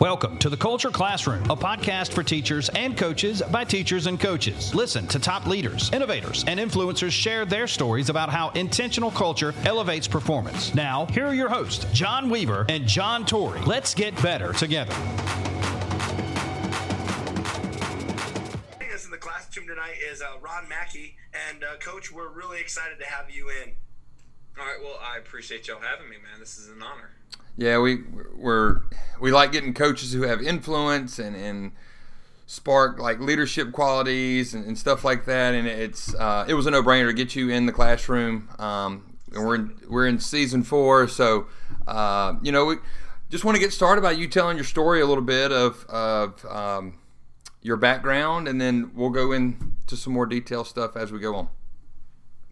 Welcome to the Culture Classroom, a podcast for teachers and coaches by teachers and coaches. Listen to top leaders, innovators, and influencers share their stories about how intentional culture elevates performance. Now, here are your hosts, John Weaver and John Torrey. Let's get better together. Joining us in the classroom tonight is uh, Ron Mackey, and uh, Coach, we're really excited to have you in. All right. Well, I appreciate y'all having me, man. This is an honor. Yeah, we we're we like getting coaches who have influence and and spark like leadership qualities and, and stuff like that. And it's uh, it was a no brainer to get you in the classroom. Um, and we're in, we're in season four, so uh, you know we just want to get started by you telling your story a little bit of of um, your background, and then we'll go into some more detail stuff as we go on.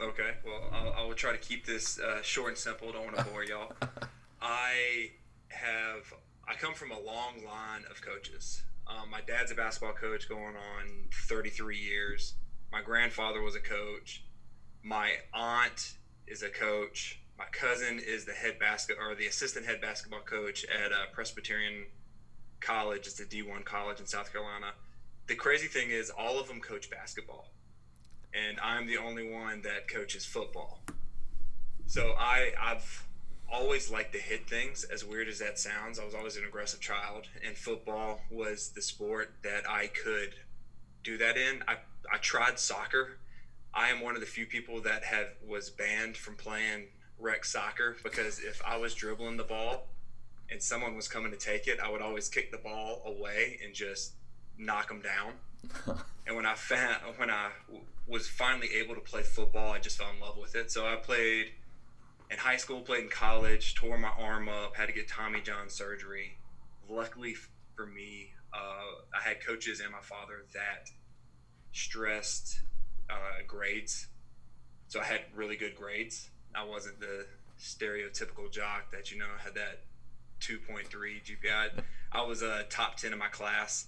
Okay. Well, I'll, I will try to keep this uh, short and simple. Don't want to bore y'all. I have I come from a long line of coaches. Um, my dad's a basketball coach going on 33 years. My grandfather was a coach. My aunt is a coach. My cousin is the head basket or the assistant head basketball coach at uh, Presbyterian College. It's a D1 college in South Carolina. The crazy thing is, all of them coach basketball, and I'm the only one that coaches football. So I I've always liked to hit things, as weird as that sounds. I was always an aggressive child, and football was the sport that I could do that in. I, I tried soccer. I am one of the few people that have was banned from playing rec soccer because if I was dribbling the ball and someone was coming to take it, I would always kick the ball away and just knock them down. and when I found when I was finally able to play football, I just fell in love with it. So I played in high school, played in college, tore my arm up, had to get Tommy John surgery. Luckily for me, uh, I had coaches and my father that stressed uh, grades. So I had really good grades. I wasn't the stereotypical jock that, you know, had that 2.3 GPA. I was a top 10 in my class.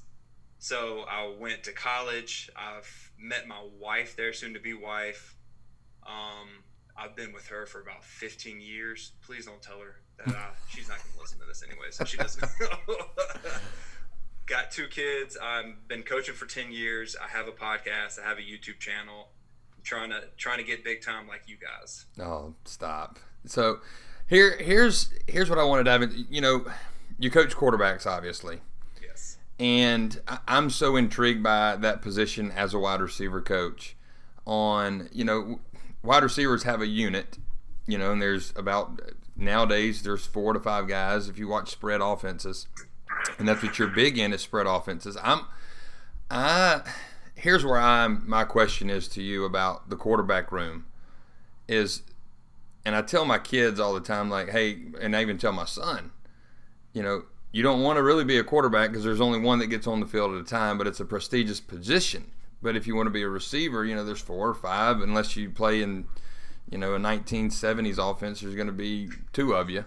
So I went to college. I've met my wife there, soon to be wife. Um, I've been with her for about 15 years. Please don't tell her that uh, she's not going to listen to this anyway, so she doesn't. Got two kids. I've been coaching for 10 years. I have a podcast. I have a YouTube channel. I'm trying to trying to get big time like you guys. Oh, stop. So here here's here's what I want to dive in. You know, you coach quarterbacks, obviously. Yes. And I'm so intrigued by that position as a wide receiver coach. On you know, wide receivers have a unit, you know, and there's about nowadays there's four to five guys if you watch spread offenses, and that's what you're big in is spread offenses. I'm, I, here's where I'm. My question is to you about the quarterback room, is, and I tell my kids all the time, like, hey, and I even tell my son, you know, you don't want to really be a quarterback because there's only one that gets on the field at a time, but it's a prestigious position. But if you want to be a receiver, you know, there's four or five, unless you play in, you know, a 1970s offense, there's going to be two of you.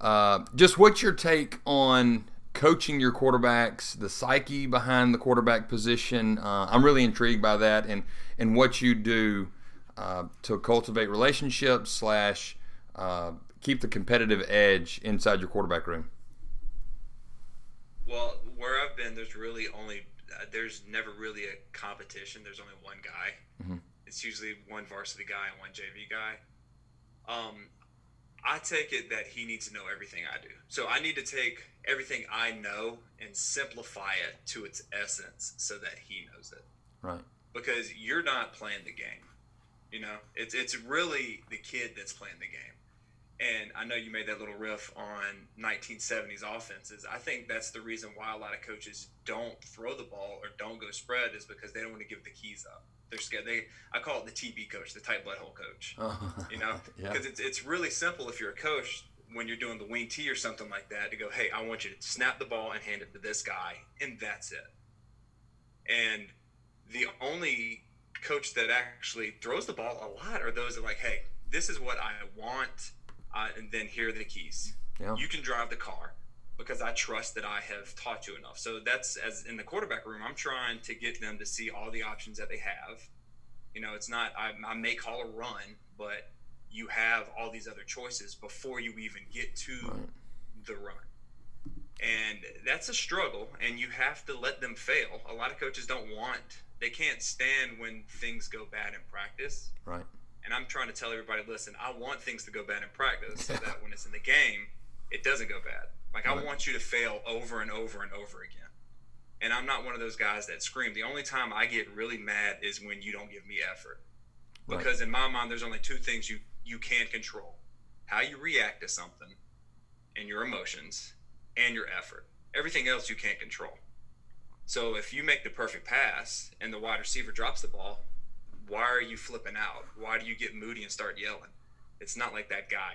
Uh, just what's your take on coaching your quarterbacks, the psyche behind the quarterback position? Uh, I'm really intrigued by that and, and what you do uh, to cultivate relationships slash uh, keep the competitive edge inside your quarterback room. Well, where I've been, there's really only there's never really a competition. There's only one guy. Mm-hmm. It's usually one varsity guy and one JV guy. Um, I take it that he needs to know everything I do. So I need to take everything I know and simplify it to its essence so that he knows it. Right. Because you're not playing the game. You know, it's it's really the kid that's playing the game. And I know you made that little riff on 1970s offenses. I think that's the reason why a lot of coaches don't throw the ball or don't go spread is because they don't want to give the keys up. They're scared. They I call it the TB coach, the tight butthole coach. Oh, you know, because yeah. it's it's really simple if you're a coach when you're doing the wing T or something like that to go, hey, I want you to snap the ball and hand it to this guy, and that's it. And the only coach that actually throws the ball a lot are those that are like, hey, this is what I want uh, and then here are the keys. Yeah. You can drive the car because I trust that I have taught you enough. So that's as in the quarterback room, I'm trying to get them to see all the options that they have. You know, it's not I, I may call a run, but you have all these other choices before you even get to right. the run. And that's a struggle, and you have to let them fail. A lot of coaches don't want, they can't stand when things go bad in practice. Right. And I'm trying to tell everybody, listen, I want things to go bad in practice so that when it's in the game, it doesn't go bad. Like I want you to fail over and over and over again. And I'm not one of those guys that scream. The only time I get really mad is when you don't give me effort. Because right. in my mind there's only two things you you can control. How you react to something and your emotions and your effort. Everything else you can't control. So if you make the perfect pass and the wide receiver drops the ball, why are you flipping out? Why do you get moody and start yelling? It's not like that guy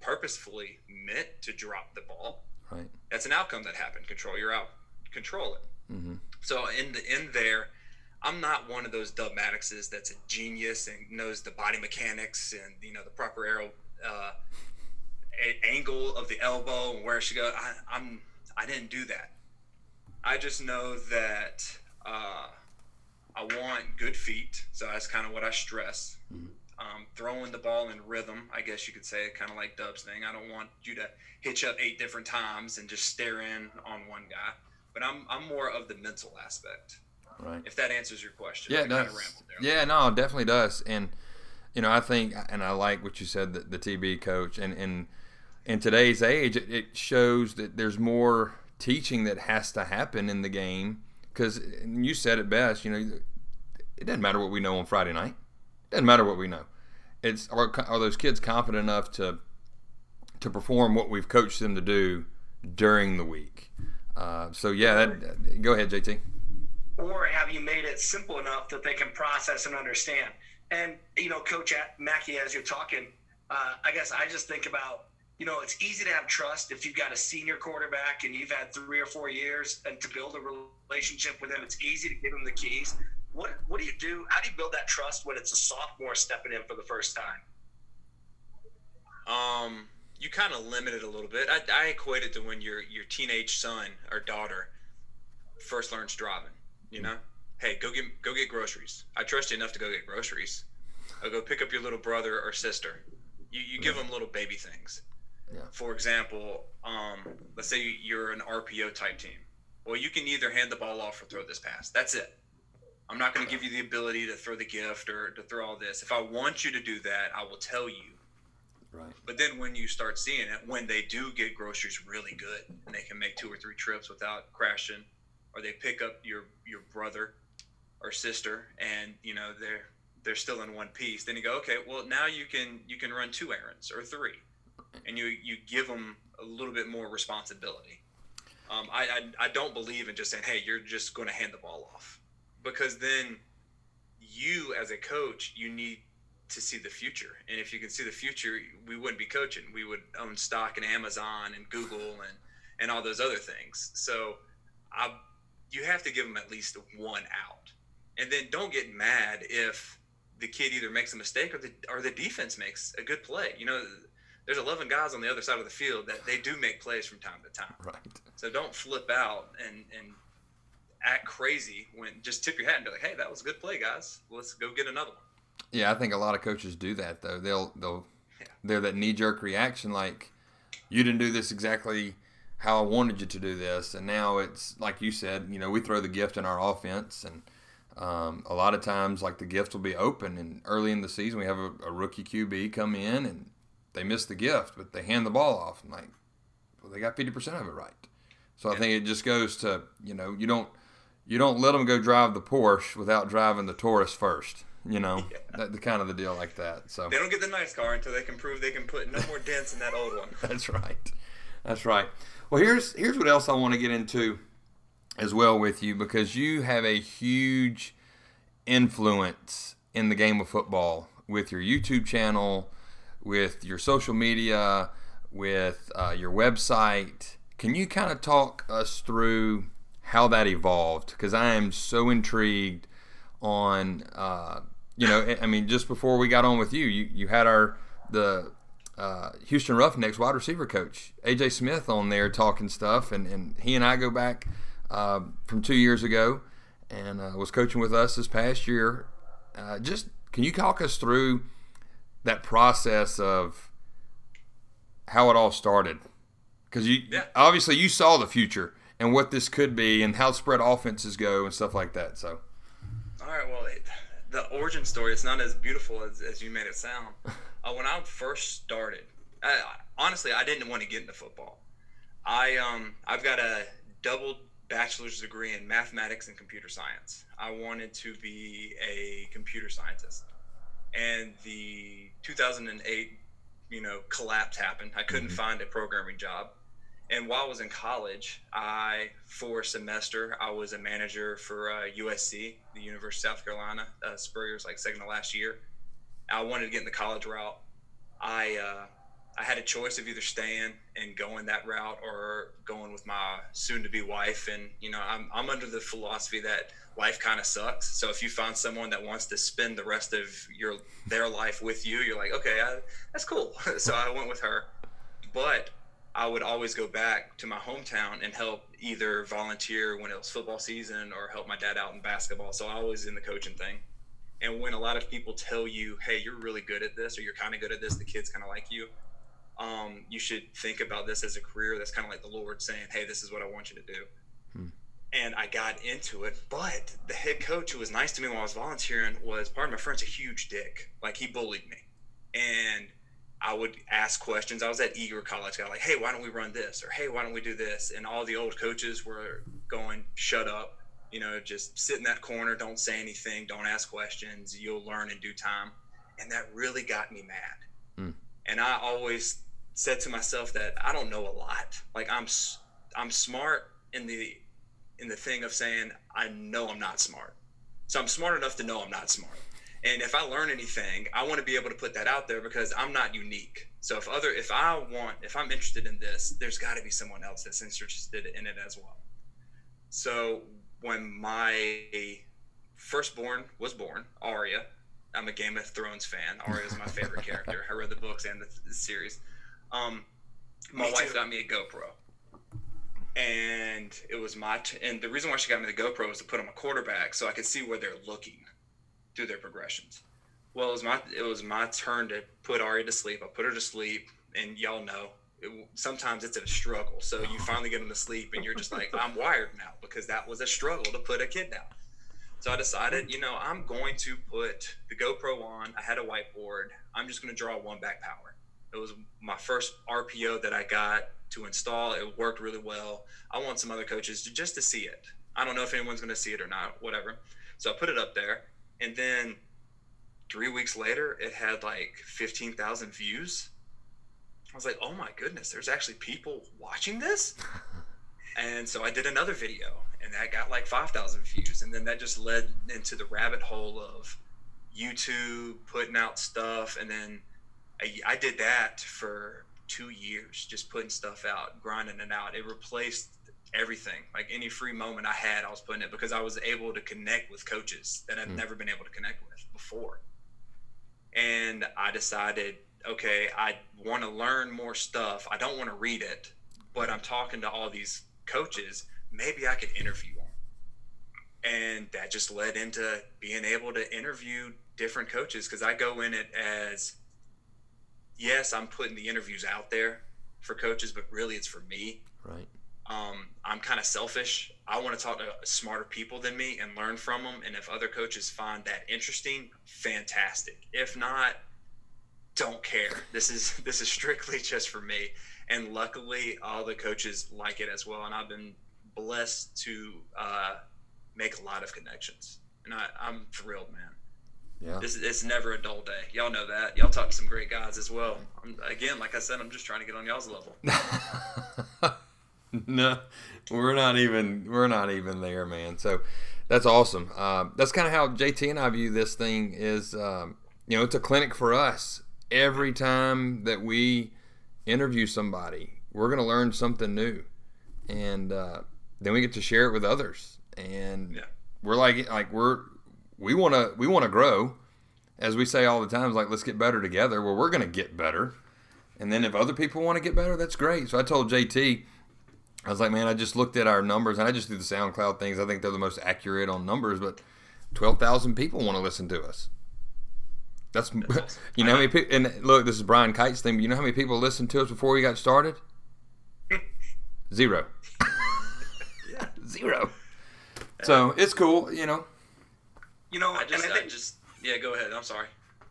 purposefully meant to drop the ball. Right. That's an outcome that happened. Control your out. Control it. Mm-hmm. So in the in there, I'm not one of those Dub Maddoxes that's a genius and knows the body mechanics and you know the proper arrow uh, angle of the elbow and where it should go. I, I'm I didn't do that. I just know that uh, I want good feet, so that's kind of what I stress. Mm-hmm um, throwing the ball in rhythm, I guess you could say, kind of like Dub's thing. I don't want you to hitch up eight different times and just stare in on one guy. But I'm I'm more of the mental aspect. Right. If that answers your question. Yeah, it does. Yeah, no, it definitely does. And you know, I think, and I like what you said, the, the TB coach, and in in today's age, it, it shows that there's more teaching that has to happen in the game because you said it best. You know, it doesn't matter what we know on Friday night. It doesn't matter what we know it's are, are those kids confident enough to to perform what we've coached them to do during the week? Uh, so yeah, that, go ahead, JT. Or have you made it simple enough that they can process and understand? And you know, Coach Mackey, as you're talking, uh, I guess I just think about you know, it's easy to have trust if you've got a senior quarterback and you've had three or four years and to build a relationship with him. It's easy to give him the keys what what do you do? How do you build that trust when it's a sophomore stepping in for the first time? Um, you kind of limit it a little bit. I, I equate it to when your your teenage son or daughter first learns driving. You know, hey, go get go get groceries. I trust you enough to go get groceries. I'll go pick up your little brother or sister. You you give them little baby things. Yeah. For example, um, let's say you're an RPO type team. Well, you can either hand the ball off or throw this pass. That's it. I'm not going to give you the ability to throw the gift or to throw all this. If I want you to do that, I will tell you. Right. But then when you start seeing it, when they do get groceries really good and they can make two or three trips without crashing, or they pick up your your brother or sister and you know they're they're still in one piece, then you go, okay, well now you can you can run two errands or three, and you you give them a little bit more responsibility. Um, I, I I don't believe in just saying, hey, you're just going to hand the ball off. Because then you as a coach you need to see the future. And if you can see the future we wouldn't be coaching. We would own stock in amazon and google and and all those other things. So i you have to give them at least one out. And then don't get mad if the kid either makes a mistake or the or the defense makes a good play. You know there's 11 guys on the other side of the field that they do make plays from time to time right so don't flip out and and act crazy when just tip your hat and be like, "Hey, that was a good play, guys. Let's go get another one." Yeah, I think a lot of coaches do that though. They'll they'll yeah. they're that knee jerk reaction like you didn't do this exactly how I wanted you to do this, and now it's like you said. You know, we throw the gift in our offense, and um, a lot of times like the gift will be open, and early in the season we have a, a rookie QB come in and they miss the gift, but they hand the ball off. And like, well, they got fifty percent of it right. So. I think it just goes to you know you don't you don't let them go drive the Porsche without driving the Taurus first. You know, yeah. that, the kind of the deal like that. So they don't get the nice car until they can prove they can put no more dents in that old one. That's right. That's right. Well, here's here's what else I want to get into as well with you because you have a huge influence in the game of football with your YouTube channel, with your social media, with uh, your website. Can you kind of talk us through how that evolved because I am so intrigued on uh, you know I mean just before we got on with you you, you had our the uh, Houston Roughnecks wide receiver coach AJ Smith on there talking stuff and, and he and I go back uh, from two years ago and uh, was coaching with us this past year uh, just can you talk us through that process of how it all started because you Yeah. obviously you saw the future and what this could be and how spread offenses go and stuff like that. So All right. Well, it, the origin story it's not as beautiful as, as you made it sound. Uh, when I first started, I, honestly, I didn't want to get into football. I um I've got a double bachelor's degree in mathematics and computer science. I wanted to be a computer scientist, and the 2008 you know collapse happened. I couldn't find a programming job. And while I was in college, I for a semester I was a manager for uh, USC, the University of South Carolina. Uh, Spurrier's like second to last year. I wanted to get in the college route. I uh, I had a choice of either staying and going that route or going with my soon-to-be wife. And you know, I'm I'm under the philosophy that life kind of sucks. So if you find someone that wants to spend the rest of your their life with you, you're like, okay, I, that's cool. so I went with her. But I would always go back to my hometown and help either volunteer when it was football season or help my dad out in basketball. So I was in the coaching thing. And when a lot of people tell you, hey, you're really good at this or you're kind of good at this, the kids kind of like you, um, you should think about this as a career. That's kind of like the Lord saying, hey, this is what I want you to do. And I got into it. But the head coach who was nice to me while I was volunteering was part of my friend's a huge dick. Like he bullied me. And I would ask questions. I was that eager college guy, like, hey, why don't we run this? Or hey, why don't we do this? And all the old coaches were going, shut up, you know, just sit in that corner, don't say anything, don't ask questions, you'll learn in due time. And that really got me mad. Mm. And I always said to myself that I don't know a lot. Like I'm I'm smart in the in the thing of saying I know I'm not smart. So I'm smart enough to know I'm not smart. And if I learn anything, I want to be able to put that out there because I'm not unique. So if other if I want if I'm interested in this, there's got to be someone else that's interested in it as well. So when my firstborn was born, Arya, I'm a Game of Thrones fan. Arya is my favorite character. I read the books and the, the series. Um, my Me wife too. got me a GoPro, and it was my t- and the reason why she got me the GoPro was to put on my quarterback so I could see where they're looking through their progressions. Well, it was my it was my turn to put Arya to sleep. I put her to sleep, and y'all know it, sometimes it's a struggle. So you finally get them to sleep, and you're just like, I'm wired now because that was a struggle to put a kid down. So I decided, you know, I'm going to put the GoPro on. I had a whiteboard. I'm just going to draw one back power. It was my first RPO that I got to install. It worked really well. I want some other coaches to, just to see it. I don't know if anyone's going to see it or not, whatever. So I put it up there. And then three weeks later, it had like 15,000 views. I was like, oh my goodness, there's actually people watching this? And so I did another video, and that got like 5,000 views. And then that just led into the rabbit hole of YouTube putting out stuff. And then I, I did that for two years, just putting stuff out, grinding it out. It replaced everything. Like any free moment I had, I was putting it because I was able to connect with coaches that I've Hmm. never been able to connect with before. And I decided, okay, I want to learn more stuff. I don't want to read it, but I'm talking to all these coaches. Maybe I could interview them. And that just led into being able to interview different coaches because I go in it as yes, I'm putting the interviews out there for coaches, but really it's for me. Right. Um, I'm kind of selfish. I want to talk to smarter people than me and learn from them. And if other coaches find that interesting, fantastic. If not, don't care. This is this is strictly just for me. And luckily, all the coaches like it as well. And I've been blessed to uh, make a lot of connections. And I, I'm thrilled, man. Yeah. This it's never a dull day. Y'all know that. Y'all talk to some great guys as well. I'm, again, like I said, I'm just trying to get on y'all's level. no, we're not even we're not even there, man. So that's awesome. Uh, that's kind of how JT and I view this thing. Is um, you know, it's a clinic for us. Every time that we interview somebody, we're going to learn something new, and uh, then we get to share it with others. And Yeah. we're like like we're we want to we want to grow, as we say all the times like let's get better together. Well, we're going to get better. And then if other people want to get better, that's great. So I told JT, I was like, man, I just looked at our numbers and I just do the SoundCloud things. I think they're the most accurate on numbers, but 12,000 people want to listen to us. That's, awesome. you know how many people, and look, this is Brian Kight's thing, but you know how many people listened to us before we got started? Zero. Zero. So it's cool, you know. You know, I just, and I I just, yeah. Go ahead. I'm sorry.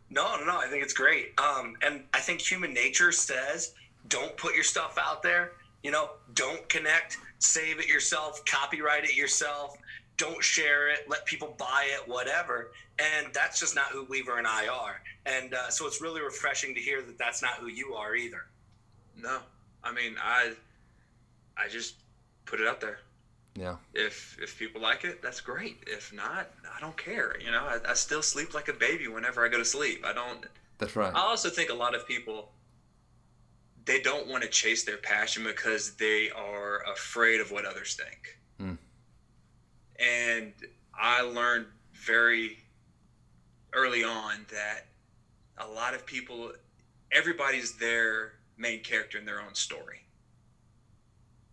No, no, no. I think it's great. Um, and I think human nature says don't put your stuff out there. You know, don't connect, save it yourself, copyright it yourself, don't share it, let people buy it, whatever. And that's just not who Weaver and I are. And uh, so it's really refreshing to hear that that's not who you are either. No, I mean, I, I just put it out there. Yeah. If if people like it, that's great. If not, I don't care. You know, I, I still sleep like a baby whenever I go to sleep. I don't. That's right. I also think a lot of people they don't want to chase their passion because they are afraid of what others think. Mm. And I learned very early on that a lot of people everybody's their main character in their own story.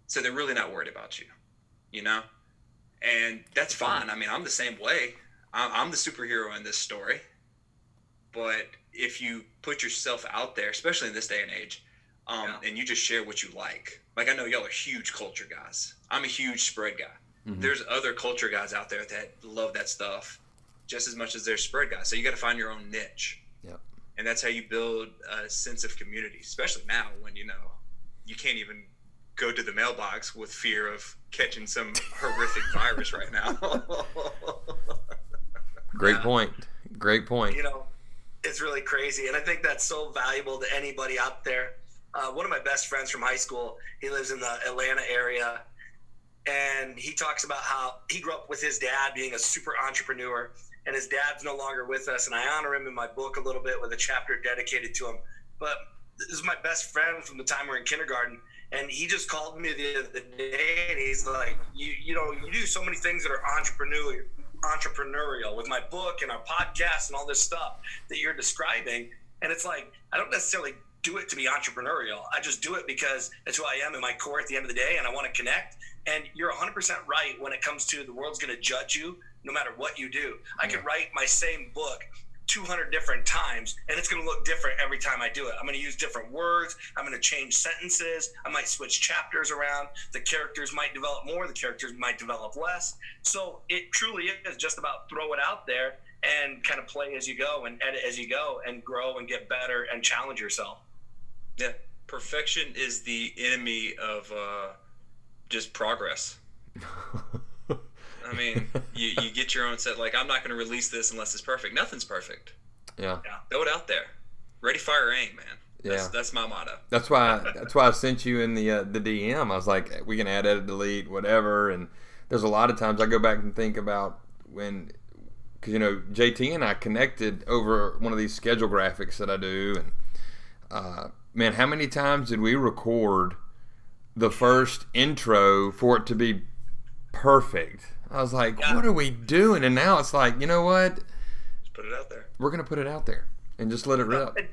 So they're really not worried about you, you know? And that's fine. I mean, I'm the same way. I'm, I'm the superhero in this story. But if you put yourself out there, especially in this day and age, um, Yeah. and you just share what you like, like I know y'all are huge culture guys. I'm a huge spread guy. Mhm. There's other culture guys out there that love that stuff just as much as there's spread guys. So you got to find your own niche. Yep. And that's how you build a sense of community, especially now when you know you can't even go to the mailbox with fear of catching some horrific virus right now. Great Yeah. point. Great point. you know, it's really crazy. And I think that's so valuable to anybody out there. Uh, one of my best friends from high school, he lives in the Atlanta area. And he talks about how he grew up with his dad being a super entrepreneur, and his dad's no longer with us. And I honor him in my book a little bit with a chapter dedicated to him. But this is my best friend from the time we are in kindergarten. And he just called me the other day, and he's like, "You, you know, you do so many things that are entrepreneurial, entrepreneurial with my book and our podcast and all this stuff that you're describing." And it's like I don't necessarily do it to be entrepreneurial. I just do it because that's who I am in my core at the end of the day, and I want to connect. And you're 100% right when it comes to the world's going to judge you no matter what you do. I could write my same book 200 different times and it's going to look different every time I do it. I'm going to use different words. I'm going to change sentences. I might switch chapters around. The characters might develop more, the characters might develop less. So it truly is just about throw it out there and kind of play as you go and edit as you go and grow and get better and challenge yourself. yeah, perfection is the enemy of uh, just progress. I mean, you, you get your own set. Like, I'm not going to release this unless it's perfect. Nothing's perfect. yeah. Throw it out there. Ready, fire, aim, man. That's, Yeah. that's my motto. That's why. That's why I sent you in the uh, the DM. I was like, we can add, edit, delete, whatever. And there's a lot of times I go back and think about when, because you know, JT and I connected over one of these schedule graphics that I do, and uh, man, how many times did we record the first intro for it to be perfect? I was like, Yeah. what are we doing? And now it's like, you know what? Just put it out there. We're gonna put it out there and just let it rip. And,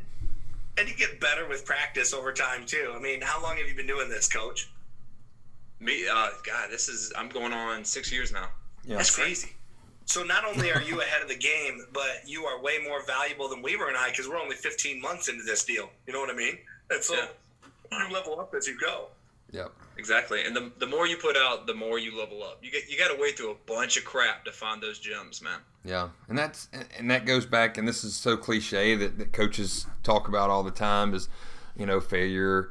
and you get better with practice over time too. I mean, how long have you been doing this, coach? Me, uh, God, this is, I'm going on six years now. Yeah. That's crazy. So not only are you ahead of the game, but you are way more valuable than Weaver and I because we're only 15 months into this deal. You know what I mean? And so Yeah. you level up as you go. Yep. Exactly. And the, the more you put out, the more you level up. You get you got to wade through a bunch of crap to find those gems, man. Yeah, and that's and that goes back, and this is so cliche that, that coaches talk about all the time is, you know, failure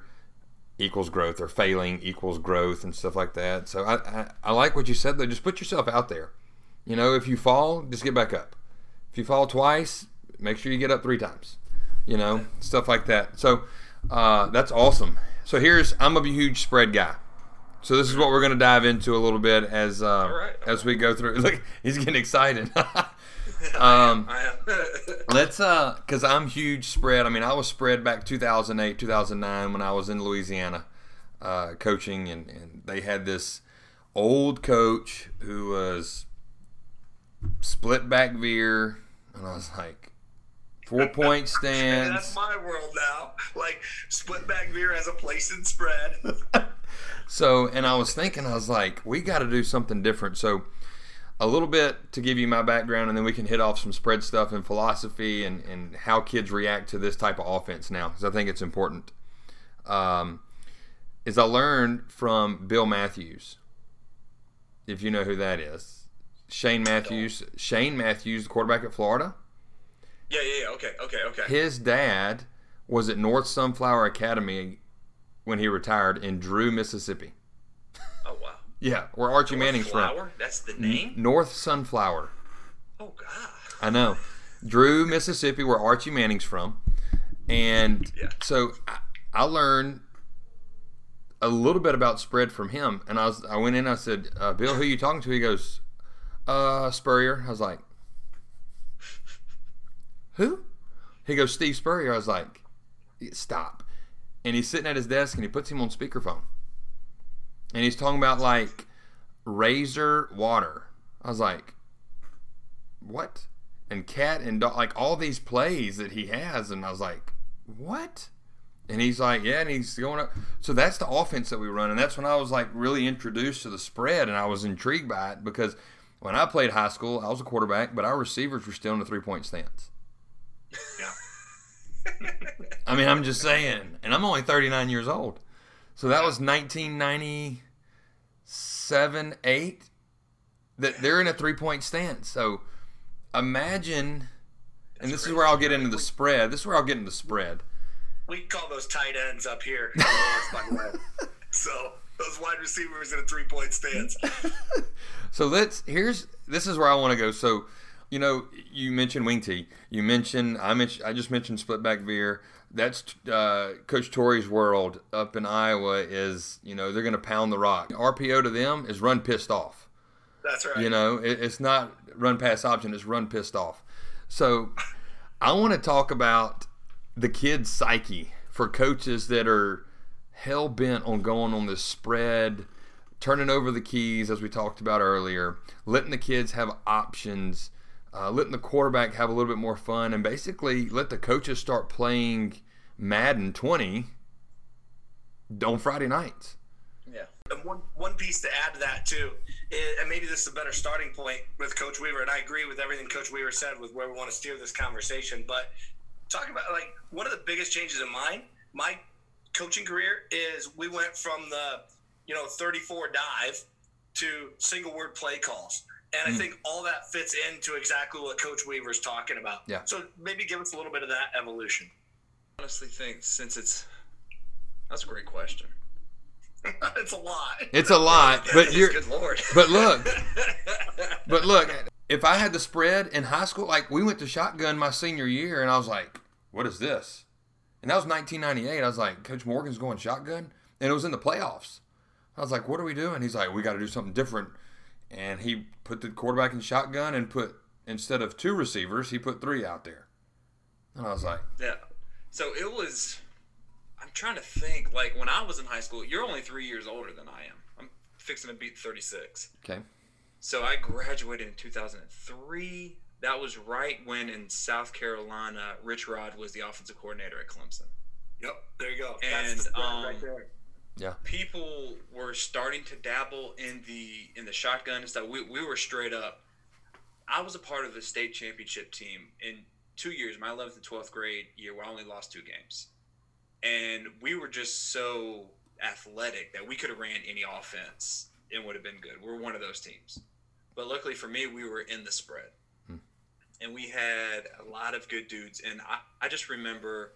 equals growth or failing equals growth and stuff like that. So I, I, I like what you said though. Just put yourself out there. You know, if you fall, just get back up. If you fall twice, make sure you get up three times. You know, stuff like that. So uh, that's awesome. So here's I'm a huge spread guy. So this is what we're going to dive into a little bit as uh, right, as we go through. Look, he's getting excited. um, I am. let's uh, because I'm huge spread. I mean, I was spread back 2008, 2009 when I was in Louisiana uh, coaching, and, and they had this old coach who was split back veer, and I was like, four point And stands. that's my world now. Like split back veer has a place in spread. So, and I was thinking, I was like, we got to do something different. So, a little bit to give you my background, and then we can hit off some spread stuff and philosophy and, and how kids react to this type of offense now, because I think it's important. Um, is I learned from Bill Matthews. If you know who that is, Shane Matthews. Shane Matthews, the quarterback at Florida. Yeah, yeah, yeah. Okay, okay, okay. His dad was at North Sunflower Academy when he retired in Drew, Mississippi. Oh wow. Yeah, where Archie Manning's from. Flower? That's the name. North Sunflower. Oh god. I know. Drew, Mississippi, where Archie Manning's from. And Yeah. so I, I learned a little bit about spread from him. And I was I went in, I said, uh, Bill, who are you talking to? He goes, uh, Spurrier. I was like, who? He goes, Steve Spurrier. I was like, stop. And he's sitting at his desk and he puts him on speakerphone. And he's talking about like razor water. I was like, what? And cat and dog, like all these plays that he has, and I was like, what? And he's like, yeah, and he's going up. So that's the offense that we run, and that's when I was like really introduced to the spread, and I was intrigued by it because when I played high school, I was a quarterback, but our receivers were still in the three point stance. Yeah. I mean, I'm just saying, and I'm only 39 years old. So that was 1997, eight. That they're in a three point stance. So imagine, and this is where I'll get into the spread. This is where I'll get into the spread. We call those tight ends up here. by the way. so those wide receivers in a three point stance. So let's here's this is where I want to go. So, you know, you mentioned wing T. You mentioned I mentioned I just mentioned split back veer. That's uh, Coach Torrey's world up in Iowa. Is you know they're going to pound the rock. RPO to them is run pissed off. That's right. You know, it, it's not run pass option; it's run pissed off. So, I want to talk about the kid's psyche for coaches that are hell bent on going on this spread, turning over the keys, as we talked about earlier, letting the kids have options, uh, letting the quarterback have a little bit more fun, and basically let the coaches start playing Madden 20 on Friday nights. Yeah. And one one piece to add to that too, is, and maybe this is a better starting point with Coach Weaver, and I agree with everything Coach Weaver said with where we want to steer this conversation. But talk about like one of the biggest changes in mine, my coaching career is we went from the you know 34 dive to single word play calls. And I hmm. think all that fits into exactly what Coach Weaver's talking about. Yeah. So maybe give us a little bit of that evolution. honestly think since it's that's a great question. it's a lot. It's a lot, but you're good lord. but look, But look, if I had the spread in high school, like we went to shotgun my senior year, and I was like, "What is this?" And that was 1998. I was like, "Coach Morgan's going shotgun," and it was in the playoffs. I was like, "What are we doing?" He's like, "We got to do something different," and he put the quarterback in shotgun and put instead of two receivers, he put three out there. And I was like, Yeah. So it was. I'm trying to think. Like when I was in high school, you're only three years older than I am. I'm fixing to beat 36. "Okay, So I graduated in 2003. That was right when in South Carolina, Rich Rod was the offensive coordinator at Clemson. Yep, there you go. And, That's the um, right there. Yeah people were starting to dabble in the in the shotgun and stuff. We, we were straight up. I was a part of the state championship team in two years, my 11th and 12th grade year, where I only lost two games. And we were just so athletic that we could have ran any offense and would have been good. We're one of those teams. But luckily for me, we were in the spread. Hmm. And we had a lot of good dudes. And I, I just remember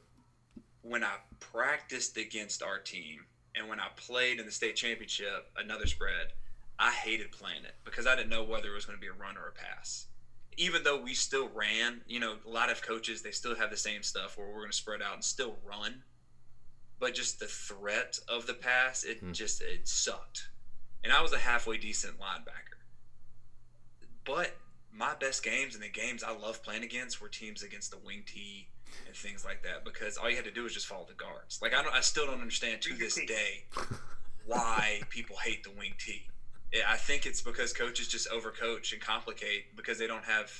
when I practiced against our team and when I played in the state championship, another spread, I hated playing it because I didn't know whether it was going to be a run or a pass. Even though we still ran, you know, a lot of coaches, they still have the same stuff where we're going to spread out and still run. But just the threat of the pass, it hmm. just, it sucked. And I was a halfway decent linebacker. But my best games and the games I love playing against were teams against the wing T and things like that because all you had to do was just follow the guards. Like I don't, I still don't understand to this day why people hate the wing T. Yeah, I think it's because coaches just overcoach and complicate because they don't have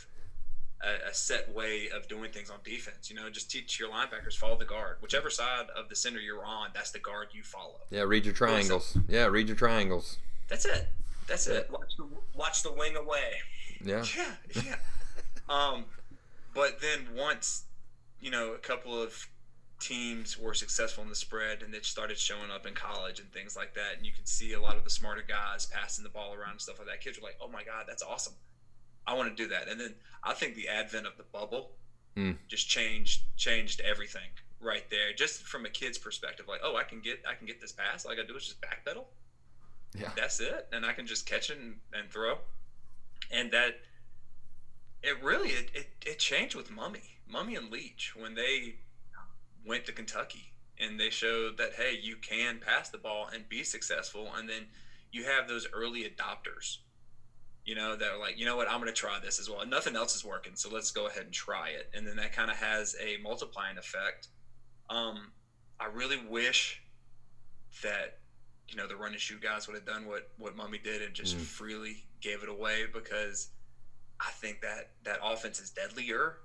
a, a set way of doing things on defense. You know, just teach your linebackers follow the guard, whichever side of the center you're on. That's the guard you follow. yeah, read your triangles. Yeah, read your triangles. That's it. That's it. Watch the, watch the wing away. Yeah, Yeah, yeah. um, but then once, you know, a couple of teams were successful in the spread and it started showing up in college and things like that. And you could see a lot of the smarter guys passing the ball around and stuff like that. Kids were like, oh my God, that's awesome. I want to do that. And then I think the advent of the bubble mm. just changed changed everything right there. Just from a kid's perspective, like, oh, I can get I can get this pass. All I gotta do is just backpedal. Yeah. That's it. And I can just catch it and, and throw. And that it really it, it, it changed with Mumme. Mumme and Leach when they went to Kentucky and they showed that hey, you can pass the ball and be successful, and then you have those early adopters, you know, that are like, you know what, I'm going to try this as well. And nothing else is working, so let's go ahead and try it, and then that kind of has a multiplying effect. Um, I really wish that you know the run and shoot guys would have done what what Mumme did and just mm. freely gave it away because I think that that offense is deadlier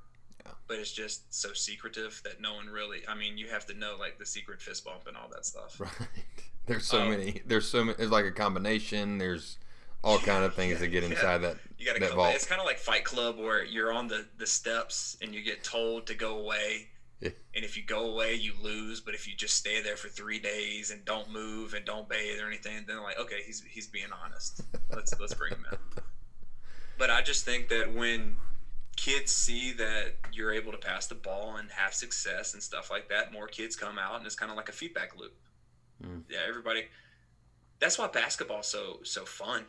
yeah. But it's just so secretive that no one really. I mean, you have to know like the secret fist bump and all that stuff. Right. There's so um, many. There's so many. It's like a combination. There's all kind of things yeah, that get inside yeah. that. You got to vault. It's kind of like Fight Club where you're on the the steps and you get told to go away. Yeah. And if you go away, you lose. But if you just stay there for three days and don't move and don't bathe or anything, then like, okay, he's he's being honest. Let's let's bring him in. But I just think that when kids see that you're able to pass the ball and have success and stuff like that, more kids come out and it's kind of like a feedback loop. Mm. Yeah, everybody. That's why basketball's so so fun.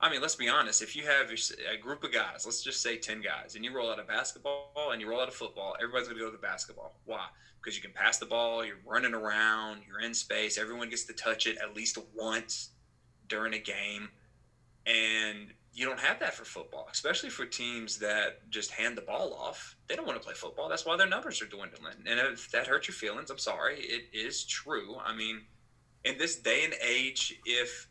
I mean, let's be honest. If you have a group of guys, let's just say ten guys, and you roll out a basketball and you roll out a football, everybody's gonna go to the basketball. Why? Because you can pass the ball, you're running around, you're in space, everyone gets to touch it at least once during a game, and you don't have that for football, especially for teams that just hand the ball off. They don't want to play football. That's why their numbers are dwindling. And if that hurts your feelings, I'm sorry. It is true. I mean, in this day and age, if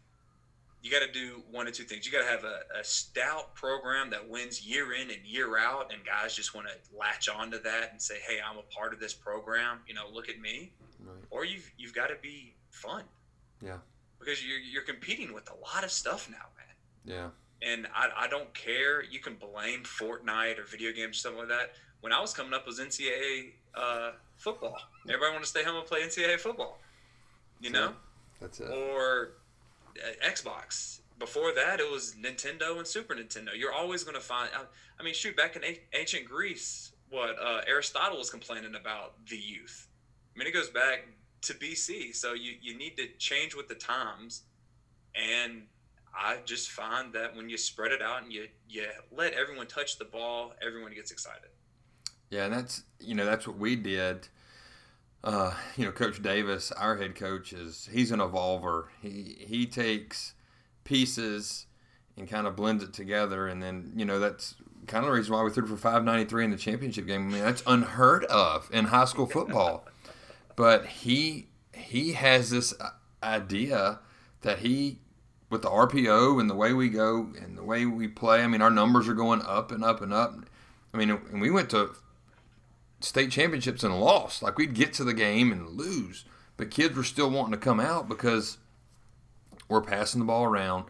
you got to do one or two things, you got to have a, a, stout program that wins year in and year out, and guys just want to latch onto that and say, "Hey, I'm a part of this program." You know, look at me. Right. Or you've you've got to be fun. Yeah. Because you're you're competing with a lot of stuff now. Yeah and I, I don't care. You can blame Fortnite or video games, or something like that. When I was coming up, was NCAA uh, football. Everybody wanted to stay home and play NCAA football. You know, that's it. Or uh, Xbox. Before that, it was Nintendo and Super Nintendo. You're always going to find. I, I, mean, shoot, back in a- ancient Greece, what uh, Aristotle was complaining about the youth. I mean, it goes back to BC. So you you need to change with the times, and I just find that when you spread it out and you you let everyone touch the ball, everyone gets excited. Yeah, and that's you know that's what we did. Uh, you know, Coach Davis, our head coach, is he's an evolver. He he takes pieces and kind of blends it together, and then you know that's kind of the reason why we threw for 593 in the championship game. I mean, that's unheard of in high school football. but he he has this idea that he with the RPO and the way we go and the way we play, I mean, our numbers are going up and up and up. I mean, and we went to state championships and lost. Like we'd get to the game and lose, but kids were still wanting to come out because we're passing the ball around,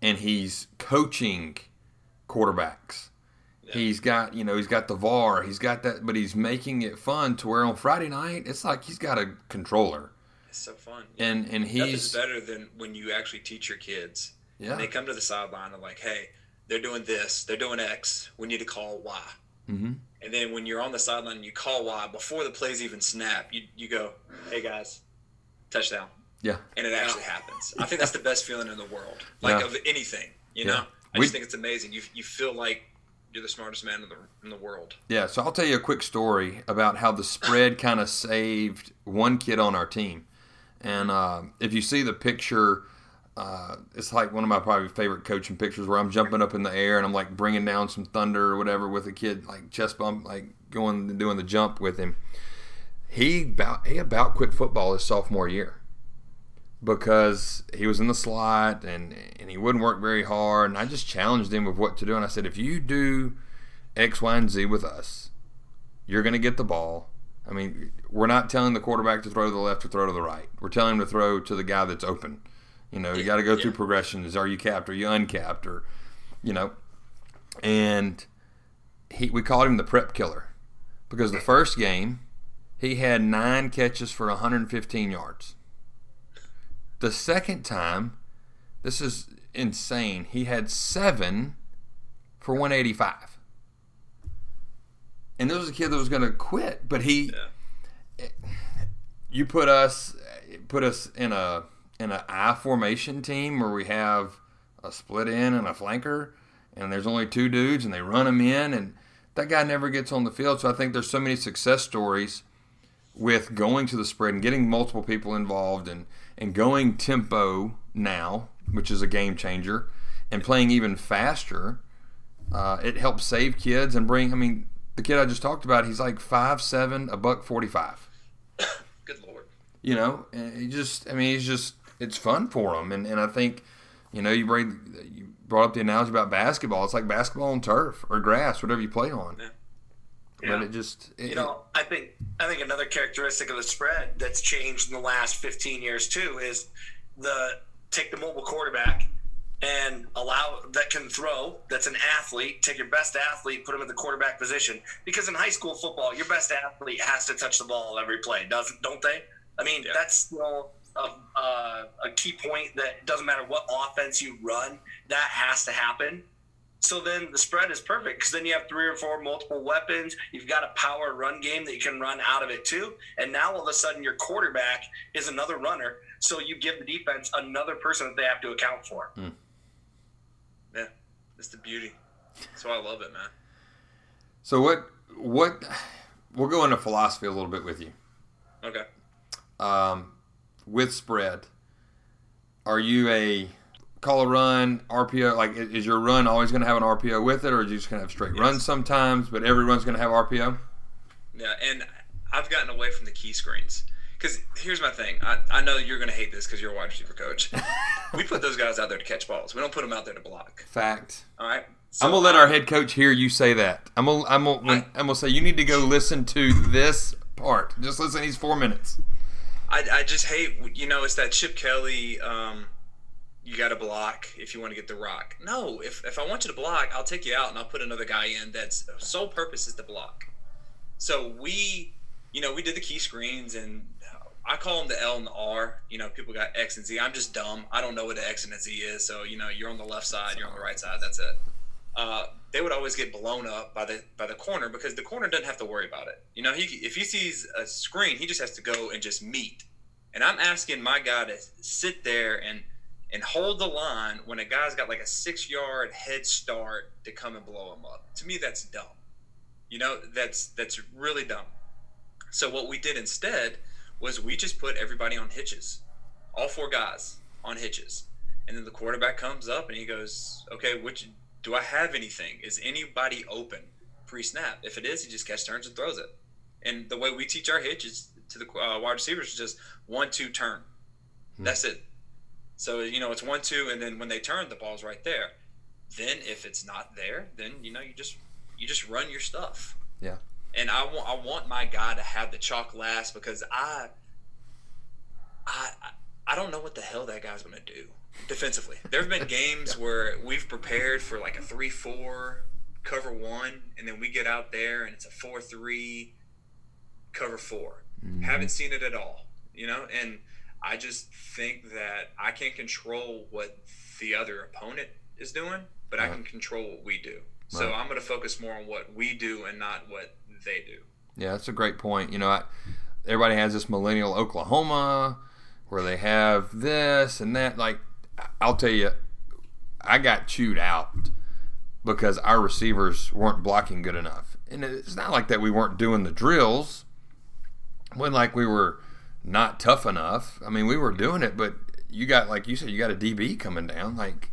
and he's coaching quarterbacks. Yeah. He's got, you know, he's got the VAR, he's got that, but he's making it fun to where on Friday night it's like he's got a controller it's so fun. And and he's better than when you actually teach your kids. Yeah. And they come to the sideline and like, hey, they're doing this, they're doing X. We need to call Y. Mm-hmm. And then when you're on the sideline and you call Y before the plays even snap, you you go, hey guys, touchdown. Yeah. And it actually happens. I think that's the best feeling in the world, like yeah. of anything. You know, I just think it's amazing. You you feel like you're the smartest man in the in the world. Yeah, so I'll tell you a quick story about how the spread kind of saved one kid on our team. And uh, if you see the picture, uh, it's like one of my probably favorite coaching pictures where I'm jumping up in the air and I'm like bringing down some thunder or whatever with a kid, like chest bump, like going and doing the jump with him. He about he about quit football his sophomore year because he was in the slot and and he wouldn't work very hard. And I just challenged him with what to do. And I said, if you do X, Y, and Z with us, you're going to get the ball I mean, we're not telling the quarterback to throw to the left or throw to the right. We're telling him to throw to the guy that's open. You know, you got to go yeah. through progressions. Are you capped? Are you uncapped? Or, you know, and he we called him the prep killer because the first game he had nine catches for 115 yards. The second time, this is insane. He had seven for 185. And this was a kid that was going to quit, but he, Yeah. you put us, put us in a in an I formation team where we have a split in and a flanker, and there's only two dudes, and they run them in, and that guy never gets on the field. So I think there's so many success stories with going to the spread and getting multiple people involved and, and going tempo now, which is a game changer, and playing even faster. Uh, it helps save kids and bring. I mean, the kid I just talked about, he's like five seven, a buck forty five. Good lord. You know, and he just. I mean, he's just. It's fun for him, and, and I think, you know, you bring you brought up the analogy about basketball. It's like basketball on turf or grass, whatever you play on. Yeah. But it just. It, You know, I think I think another characteristic of the spread that's changed in the last 15 years too is the take the mobile quarterback and allow that can throw. That's an athlete. Take your best athlete, put him at the quarterback position. Because in high school football, your best athlete has to touch the ball every play, doesn't don't they? I mean, Yeah. that's still a, uh, a key point that doesn't matter what offense you run, that has to happen. So then the spread is perfect because then you have three or four multiple weapons. You've got a power run game that you can run out of it too. And now all of a sudden your quarterback is another runner. So you give the defense another person that they have to account for. Yeah. That's the beauty. That's why I love it, man. So what? What? We'll go into philosophy a little bit with you. Okay. Um, with spread, are you a call a run RPO? Like, is your run always going to have an RPO with it, or are you just going to have straight runs sometimes? But every run's going to have RPO. Yeah, and I've gotten away from the key screens. Because here's my thing. I, I know you're going to hate this because you're a wide receiver coach. we put those guys out there to catch balls. We don't put them out there to block. Fact. All right? So I'm gonna let our head coach hear you say that. I'm gonna, I'm gonna, when, I'm gonna say you need to go listen to this part. Just listen. He's four minutes. I, I just hate, you know, it's that Chip Kelly, um, you got to block if you want to get the rock. No, if, if I want you to block, I'll take you out and I'll put another guy in that's sole purpose is to block. So we, you know, we did the key screens and I call them the L and the R. You know, people got X and Z. I'm just dumb. I don't know what the X and Z is. So, you know, you're on the left side, you're on the right side. That's it. Uh, they would always get blown up by the by the corner because the corner doesn't have to worry about it. You know, he if he sees a screen, he just has to go and just meet. And I'm asking my guy to sit there and and hold the line when a guy's got like a six yard head start to come and blow him up. To me, that's dumb. You know, that's that's really dumb. So what we did instead was we just put everybody on hitches, all four guys on hitches, and then the quarterback comes up and he goes, "Okay, which do I have anything? Is anybody open pre-snap? If it is, he just catch turns and throws it. And the way we teach our hitches to the uh, wide receivers is just one two turn. That's it. So you know it's one two, and then when they turn, the ball's right there. Then if it's not there, then you know you just you just run your stuff. Yeah. And I want I want my guy to have the chalk last because I I I don't know what the hell that guy's gonna do defensively. There have been games where we've prepared for like a three four cover one, and then we get out there and it's a four three cover 4 mm-hmm. Haven't seen it at all, you know. And I just think that I can't control what the other opponent is doing, but I can control what we do. So I'm going to focus more on what we do and not what they do. Yeah, that's a great point. You know, I, everybody has this millennial Oklahoma where they have this and that. Like, I'll tell you, I got chewed out because our receivers weren't blocking good enough. And it's not like that we weren't doing the drills. It wasn't like we were not tough enough. I mean, we were doing it, but you got, like you said, you got a DB coming down. Like,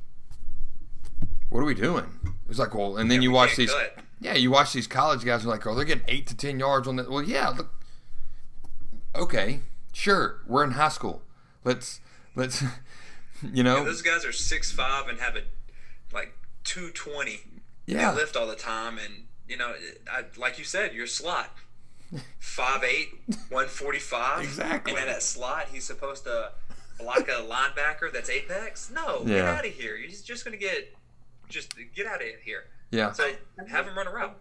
what are we doing? It's like, well, and then you watch these. cut. Yeah, you watch these college guys and like, oh, they're getting eight to ten yards on that. Well, yeah, look. Okay, sure, we're in high school. Let's let's, you know, Those guys are six five and have a like two twenty. yeah, They lift all the time, and you know, I, like you said, you're slot. 5'8", 145. Exactly. And in that slot, he's supposed to block a linebacker that's apex. No, get out of here. You're just gonna get, just get out of here. Yeah. So have him run a route.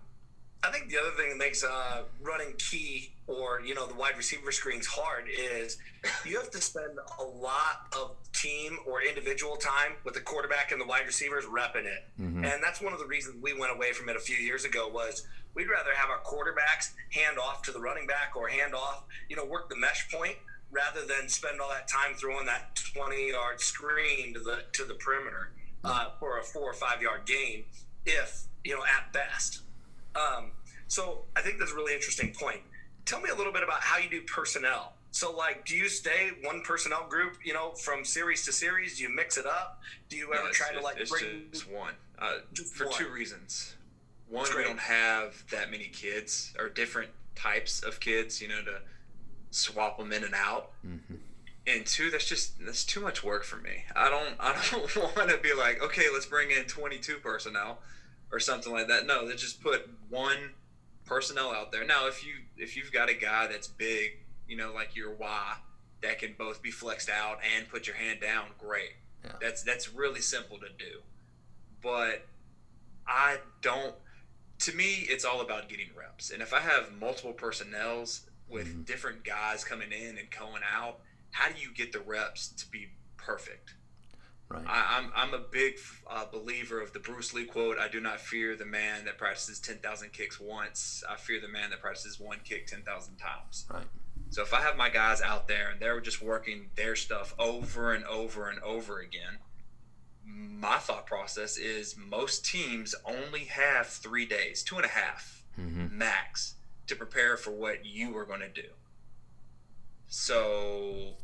I think the other thing that makes uh, running key or you know the wide receiver screens hard is you have to spend a lot of team or individual time with the quarterback and the wide receivers repping it, mm-hmm. and that's one of the reasons we went away from it a few years ago was we'd rather have our quarterbacks hand off to the running back or hand off you know work the mesh point rather than spend all that time throwing that 20 yard screen to the to the perimeter uh, for a four or five yard gain if you know at best. Um, so I think that's a really interesting point tell me a little bit about how you do personnel. So, like, do you stay one personnel group, you know, from series to series? Do you mix it up? Do you ever try just, to like it's bring just one? Uh, just for one. two reasons. One, we don't have that many kids or different types of kids, you know, to swap them in and out. Mm-hmm. And two, that's just that's too much work for me. I don't I don't want to be like, okay, let's bring in 22 personnel or something like that. No, let's just put one personnel out there. Now, if you if you've got a guy that's big, you know, like your Y, that can both be flexed out and put your hand down, great. Yeah. That's that's really simple to do. But I don't. To me, it's all about getting reps. And if I have multiple personnels with mm-hmm. different guys coming in and going out, how do you get the reps to be perfect? Right. I, am I'm, I'm a big uh, believer of the Bruce Lee quote. I do not fear the man that practices ten thousand kicks once. I fear the man that practices one kick ten thousand times. Right. So if I have my guys out there and they're just working their stuff over and over and over again, my thought process is most teams only have three days, two and a half mm-hmm. max, to prepare for what you are going to do. So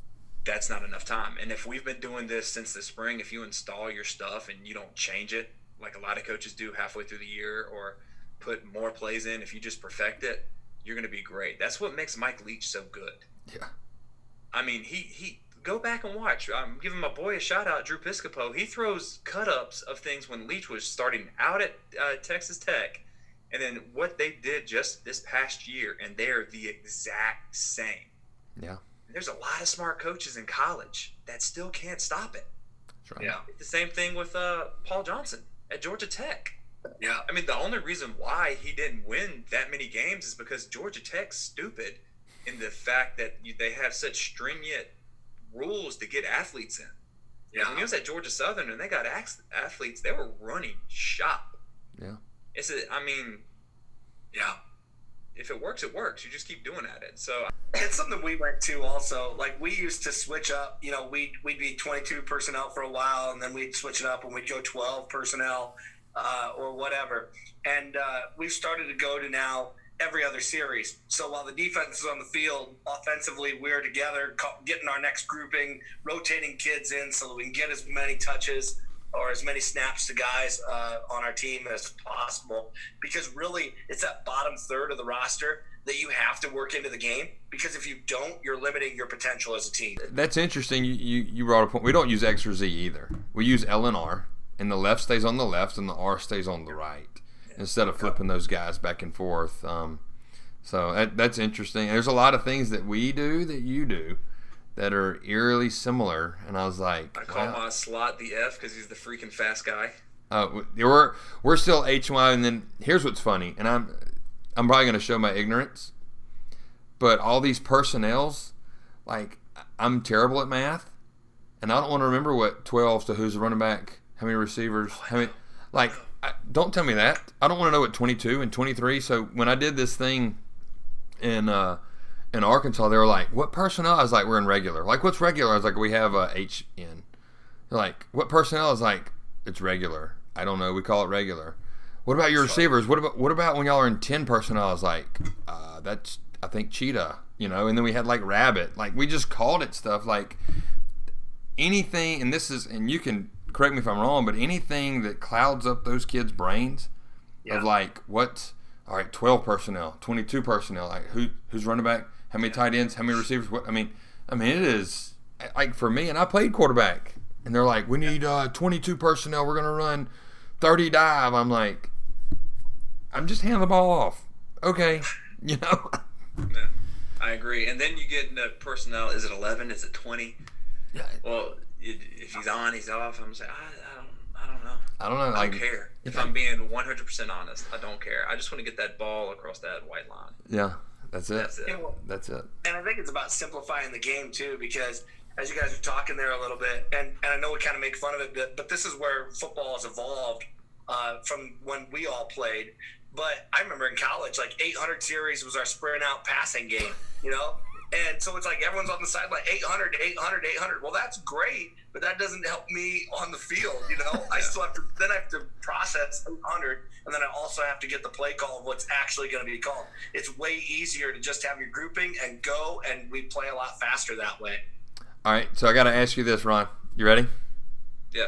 that's not enough time. And if we've been doing this since the spring, if you install your stuff and you don't change it, like a lot of coaches do halfway through the year, or put more plays in, if you just perfect it, you're going to be great. That's what makes Mike Leach so good. Yeah. I mean, he he go back and watch. I'm giving my boy a shout out, Drew Piscopo. He throws cut ups of things when Leach was starting out at uh, Texas Tech, and then what they did just this past year, and they're the exact same. Yeah there's a lot of smart coaches in college that still can't stop it. Right. Yeah. It's the same thing with uh, Paul Johnson at Georgia Tech. Yeah. I mean, the only reason why he didn't win that many games is because Georgia Tech's stupid in the fact that they have such stringent rules to get athletes in. Yeah. When he was at Georgia Southern and they got athletes, they were running shop. Yeah. It's a, I mean, yeah if it works, it works. You just keep doing at it. So it's something we went to also. Like we used to switch up. You know, we'd we'd be 22 personnel for a while, and then we'd switch it up, and we'd go 12 personnel uh, or whatever. And uh, we've started to go to now every other series. So while the defense is on the field, offensively we're together, getting our next grouping, rotating kids in so that we can get as many touches or as many snaps to guys uh, on our team as possible. Because really it's that bottom third of the roster that you have to work into the game. Because if you don't you're limiting your potential as a team. That's interesting you, you, you brought a point. We don't use x or z either. We use l and r and the left stays on the left and the r stays on the right instead of flipping those guys back and forth. Um, so that, that's interesting. There's a lot of things that we do that you do that are eerily similar, and I was like, I call wow. my slot the F because he's the freaking fast guy. Uh, we're we're still H Y, and then here's what's funny, and I'm I'm probably going to show my ignorance, but all these personnels, like I'm terrible at math, and I don't want to remember what 12 to who's the running back, how many receivers, oh, how many, like I, don't tell me that. I don't want to know what 22 and 23. So when I did this thing in uh, in Arkansas, they were like, "What personnel?" I was like, "We're in regular." Like, "What's regular?" I was like, "We have a H in." They're like, "What personnel?" I was like, "It's regular." I don't know. We call it regular. What about your receivers? What about what about when y'all are in ten personnel? I was like, uh, "That's I think cheetah." You know, and then we had like rabbit. Like we just called it stuff like anything. And this is, and you can correct me if I'm wrong, but anything that clouds up those kids' brains yeah. of like what all right, 12 personnel, 22 personnel. Like who who's running back? How many tight ends? How many receivers? What I mean, I mean it is like for me, and I played quarterback, and they're like, we need uh, 22 personnel. We're gonna run 30 dive. I'm like, I'm just handing the ball off. Okay, you know. Yeah, I agree. And then you get into personnel. Is it 11? Is it 20? Yeah. Well, if he's on, he's off. I'm saying I, I don't, I don't know. I don't know. I don't care. If I'm being 100% honest, I don't care. I just want to get that ball across that white line. yeah, that's it. That's it. That's it. and I think it's about simplifying the game too, because as you guys are talking there a little bit, and, and I know we kind of make fun of it, but, but this is where football has evolved uh, from when we all played. But I remember in college, like 800 series was our sprint out passing game, you know? And so it's like everyone's on the sideline, 800, 800, 800. Well, that's great, but that doesn't help me on the field, you know? I still have to, then I have to process 800, and then I also have to get the play call of what's actually going to be called. It's way easier to just have your grouping and go, and we play a lot faster that way. All right, so I got to ask you this, Ron. You ready? Yeah.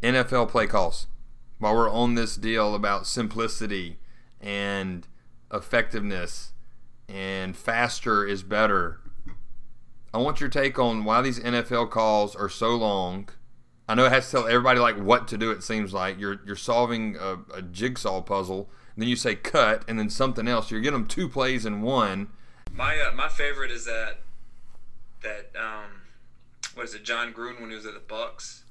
NFL play calls. While we're on this deal about simplicity and effectiveness and faster is better, I want your take on why these NFL calls are so long. I know it has to tell everybody like what to do. It seems like you're you're solving a, a jigsaw puzzle. Then you say cut, and then something else. You're getting them two plays in one. My uh, my favorite is that that um, what is it? Jon Gruden when he was at the Bucks,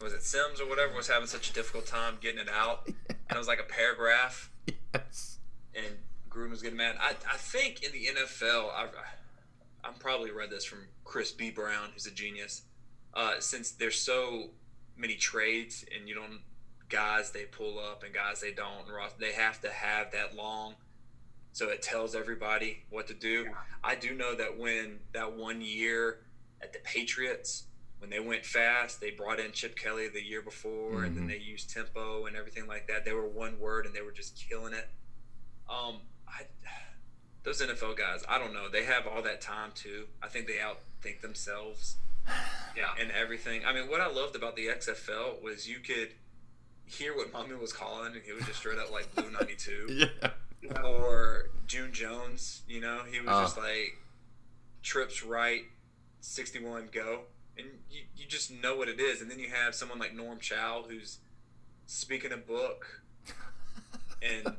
was it Simms or whatever was having such a difficult time getting it out, and it was like a paragraph, Yes. and Gruden was getting mad. I I think in the NFL, I've I've probably read this from Chris B Brown, who's a genius. Uh, since there's so many trades and you don't guys they pull up and guys they don't, and Ross, they have to have that long so it tells everybody what to do. I do know that when that one year at the Patriots, when they went fast, they brought in Chip Kelly the year before, and then Mhm. they used tempo and everything like that. They were one word and they were just killing it. Um, I, those NFL guys, I don't know. They have all that time too. I think they outthink themselves Yeah. and everything. I mean, what I loved about the XFL was you could hear what Mumme was calling, and he was just straight up like Blue 92 Yeah. or June Jones. You know, he was Ah. just like trips right, sixty one go, and you, you just know what it is. And then you have someone like Norm Chow who's speaking a book, and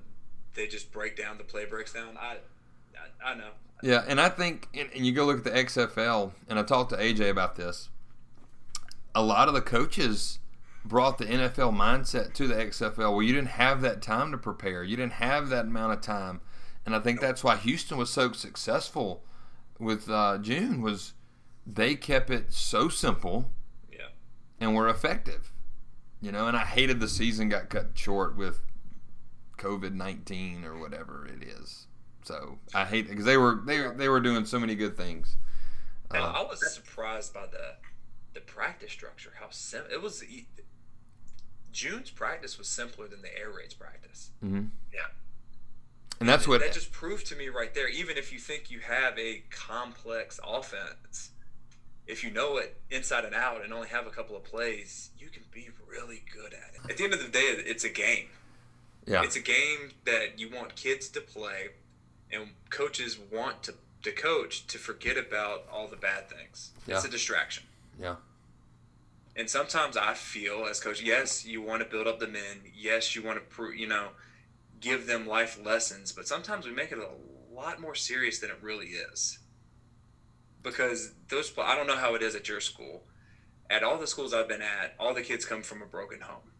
they just break down the play breaks down. I I, I know. Yeah, and I think, and, and you go look at the XFL, and I talked to AJ about this. A lot of the coaches brought the NFL mindset to the XFL where you didn't have that time to prepare. You didn't have that amount of time. And I think that's why Houston was so successful with uh, June was they kept it so simple Yeah. and were effective. You know, and I hated the season got cut short with COVID nineteen or whatever it is. So I hate because they were they they were doing so many good things. And Uh, I was surprised by the the practice structure. How simple it was. June's practice was simpler than the air raids practice. mhm. Yeah. And that's what that just proved to me right there. Even if you think you have a complex offense, if you know it inside and out and only have a couple of plays, you can be really good at it. At the end of the day, it's a game. Yeah It's a game that you want kids to play, and coaches want to, to coach to forget about all the bad things. It's a distraction. yeah And sometimes I feel as coach, yes, you want to build up the men. Yes, you want to prove, you know, give them life lessons. But sometimes we make it a lot more serious than it really is. Because those, I don't know how it is at your school. At all the schools I've been at, all the kids come from a broken home.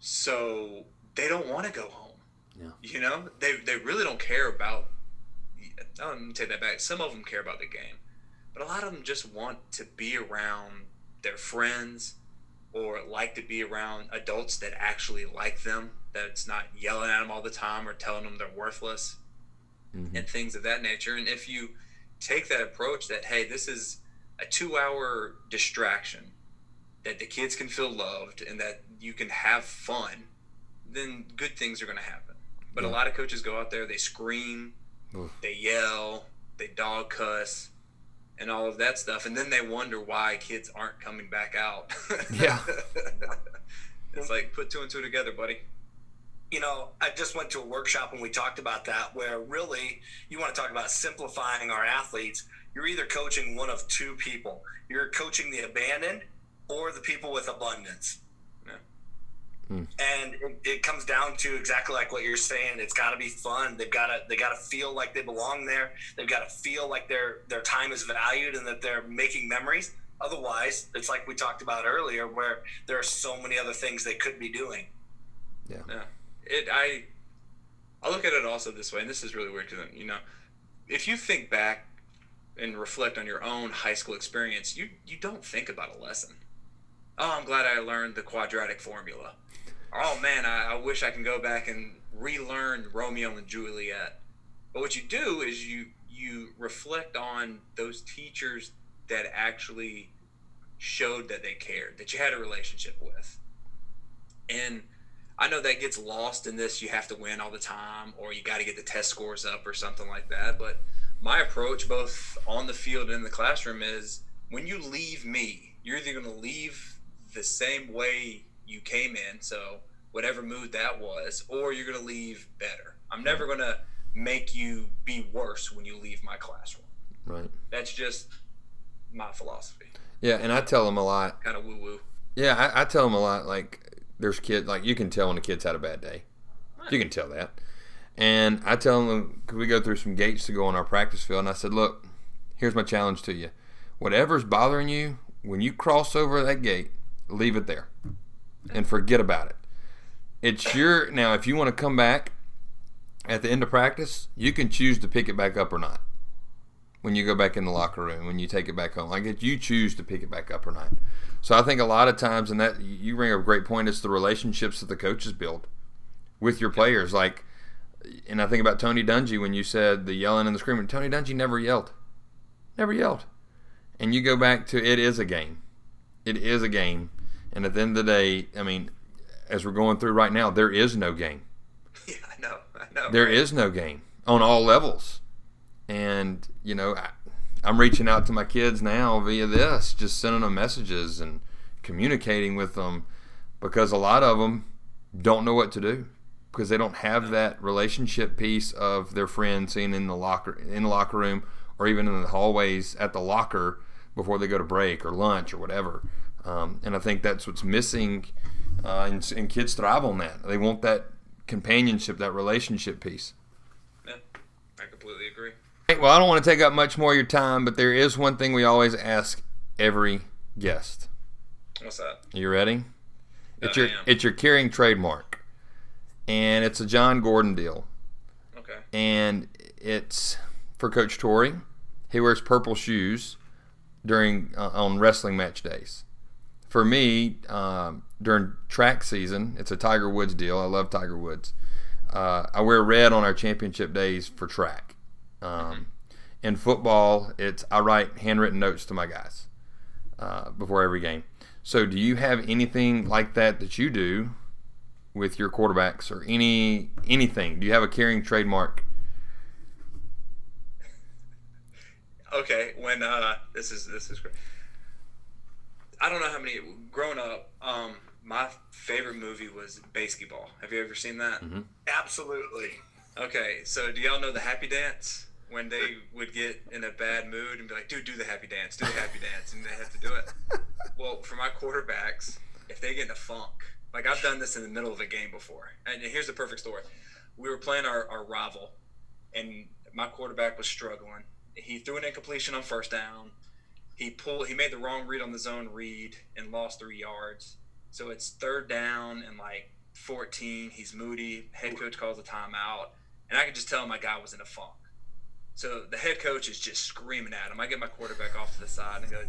So they don't want to go home. Yeah. You know, they, they really don't care about, let me take that back. Some of them care about the game but a lot of them just want to be around their friends or like to be around adults that actually like them that's not yelling at them all the time or telling them they're worthless Mhm. and things of that nature and if you take that approach that hey this is a two hour distraction that the kids can feel loved and that you can have fun then good things are going to happen but a lot of coaches go out there they scream Oof. they yell they dog cuss and all of that stuff and then they wonder why kids aren't coming back out Yeah. it's like put two and two together buddy you know, I just went to a workshop and we talked about that where really you want to talk about simplifying our athletes. You're either coaching one of two people. You're coaching the abandoned or the people with abundance. Yeah. Hmm. And it, it comes down to exactly like what you're saying. It's got to be fun. They've got to they got to feel like they belong there. They've got to feel like their their time is valued and that they're making memories. Otherwise, it's like we talked about earlier, where there are so many other things they could be doing. Yeah. yeah. It I I look at it also this way, and this is really weird because you know, if you think back and reflect on your own high school experience, you you don't think about a lesson. Oh, I'm glad I learned the quadratic formula. Oh man, I, I wish I can go back and relearn Romeo and Juliet. But what you do is you you reflect on those teachers that actually showed that they cared, that you had a relationship with. And I know that gets lost in this you have to win all the time or you got to get the test scores up or something like that. But my approach, both on the field and in the classroom, is when you leave me, you're either going to leave the same way you came in, so whatever mood that was, or you're going to leave better. I'm never going to make you be worse when you leave my classroom. Right. That's just my philosophy. Yeah, and I tell them a lot. Kind of woo woo. Yeah, I, I tell them a lot. Like, there's kids like you can tell when a kid's had a bad day. You can tell that. And I tell them could we go through some gates to go on our practice field, and I said, look, here's my challenge to you. Whatever's bothering you, when you cross over that gate, leave it there, and forget about it. It's your now. If you want to come back at the end of practice, you can choose to pick it back up or not. When you go back in the locker room, when you take it back home, like if you choose to pick it back up or not. So I think a lot of times, and that you bring up a great point, it's the relationships that the coaches build with your players. Like, and I think about Tony Dungy when you said the yelling and the screaming. Tony Dungy never yelled, never yelled. And you go back to it is a game, it is a game, and at the end of the day, I mean, as we're going through right now, there is no game. Yeah, I know. I know. There is no game on all levels. And, you know, I, I'm reaching out to my kids now via this, just sending them messages and communicating with them because a lot of them don't know what to do because they don't have that relationship piece of their friends seen in the locker in the locker room or even in the hallways at the locker before they go to break or lunch or whatever. Um, and I think that's what's missing, uh, and, and kids thrive on that. They want that companionship, that relationship piece. Yeah, I completely agree. Well, I don't want to take up much more of your time, but there is one thing we always ask every guest. What's that? You ready? It's your it's your carrying trademark, and it's a Jon Gordon deal, Okay. and it's for Coach Torrey. He wears purple shoes during uh, on wrestling match days. For me, um, during track season, it's a Tiger Woods deal. I love Tiger Woods. Uh, I wear red on our championship days for track. Um, in football, it's I write handwritten notes to my guys uh, before every game. So, do you have anything like that that you do with your quarterbacks or any anything? Do you have a carrying trademark? Okay. When uh, this is this is great. I don't know how many. Growing up, um, my favorite movie was Basketball. Have you ever seen that? Absolutely. Okay, so do y'all know the happy dance? When they would get in a bad mood and be like, dude, do the happy dance, do the happy dance, and they have to do it. Well, for my quarterbacks, if they get in a funk, like I've done this in the middle of a game before. And here's the perfect story. We were playing our, our rival, and my quarterback was struggling. He threw an incompletion on first down. He pulled he made the wrong read on the zone read and lost three yards. So it's third down and like 14. He's moody. Head coach calls a timeout. And I could just tell my guy was in a funk. So the head coach is just screaming at him. I get my quarterback off to the side and go,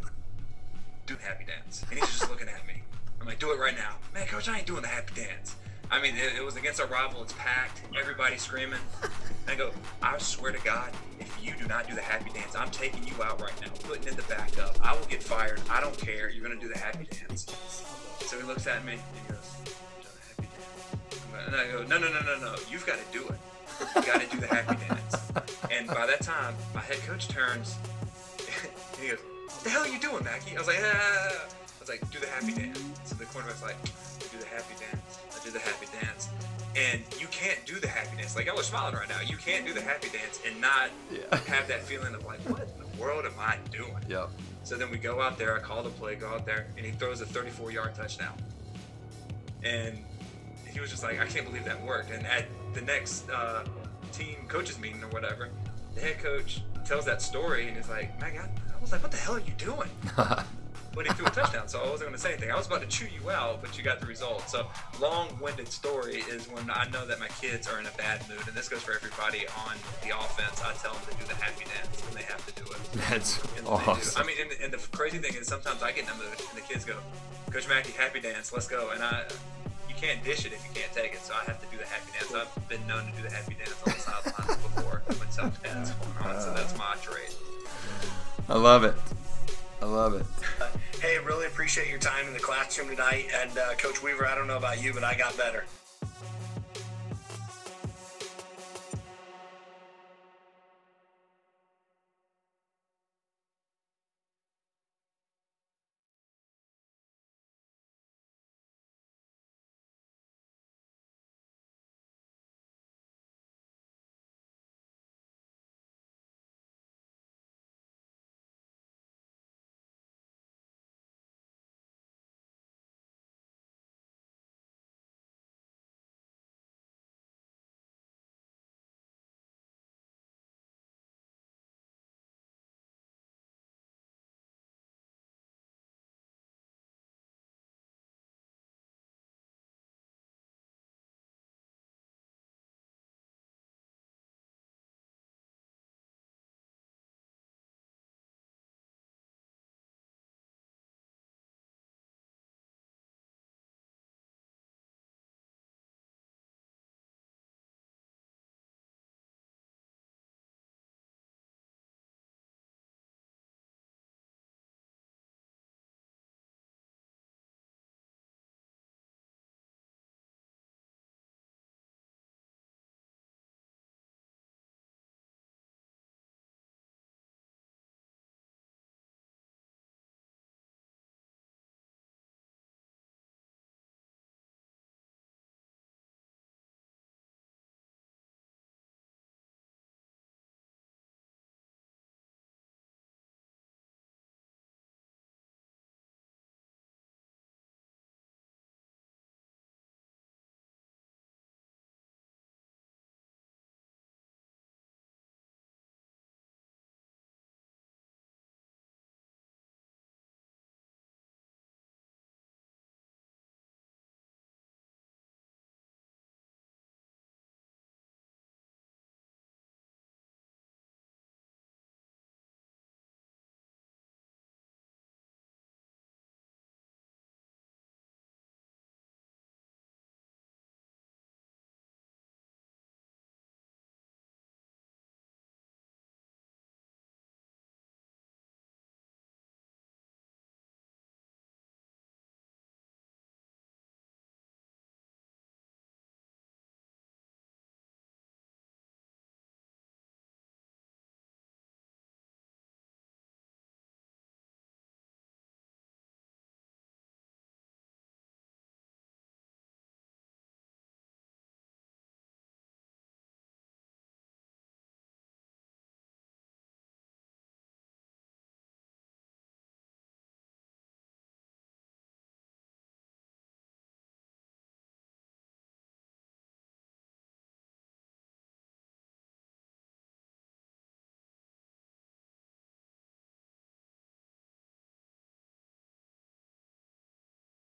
do happy dance. And he's just looking at me. I'm like, do it right now. Man, coach, I ain't doing the happy dance. I mean, it, it was against our rival. It's packed. Everybody's screaming. And I go, I swear to God, if you do not do the happy dance, I'm taking you out right now, putting in the backup. I will get fired. I don't care. You're going to do the happy dance. So he looks at me and he goes, "Do the happy dance." And I go, no, no, no, no, no. You've got to do it. You got to do the happy dance. And by that time, my head coach turns and he goes, "What the hell are you doing, Mackie?" I was like, ah. I was like, "Do the happy dance." So the cornerback's like, "Do the happy dance." Do the happy dance, and you can't do the happy dance. Like I was smiling right now. You can't do the happy dance and not have that feeling of like, "What in the world am I doing?" Yep. So then we go out there. I call the play, go out there, and he throws a 34-yard touchdown. And he was just like, I can't believe that worked. And at the next uh, team coaches meeting or whatever, the head coach tells that story and is like, man, I, I was like, what the hell are you doing? but he threw a touchdown, so I wasn't going to say anything. I was about to chew you out, but you got the result. So, long-winded story is when I know that my kids are in a bad mood, and this goes for everybody on the offense. I tell them to do the happy dance, and they have to do it. That's And awesome. I mean, and, and the crazy thing is sometimes I get in a mood, and the kids go, "Coach Mackey, happy dance, let's go," and I. You can't dish it if you can't take it, so I have to do the happy dance. I've been known to do the happy dance on the sidelines before when something's going on, so that's my trade. I love it. I love it. Hey, really appreciate your time in the classroom tonight. And uh, Coach Weaver, I don't know about you, but I got better.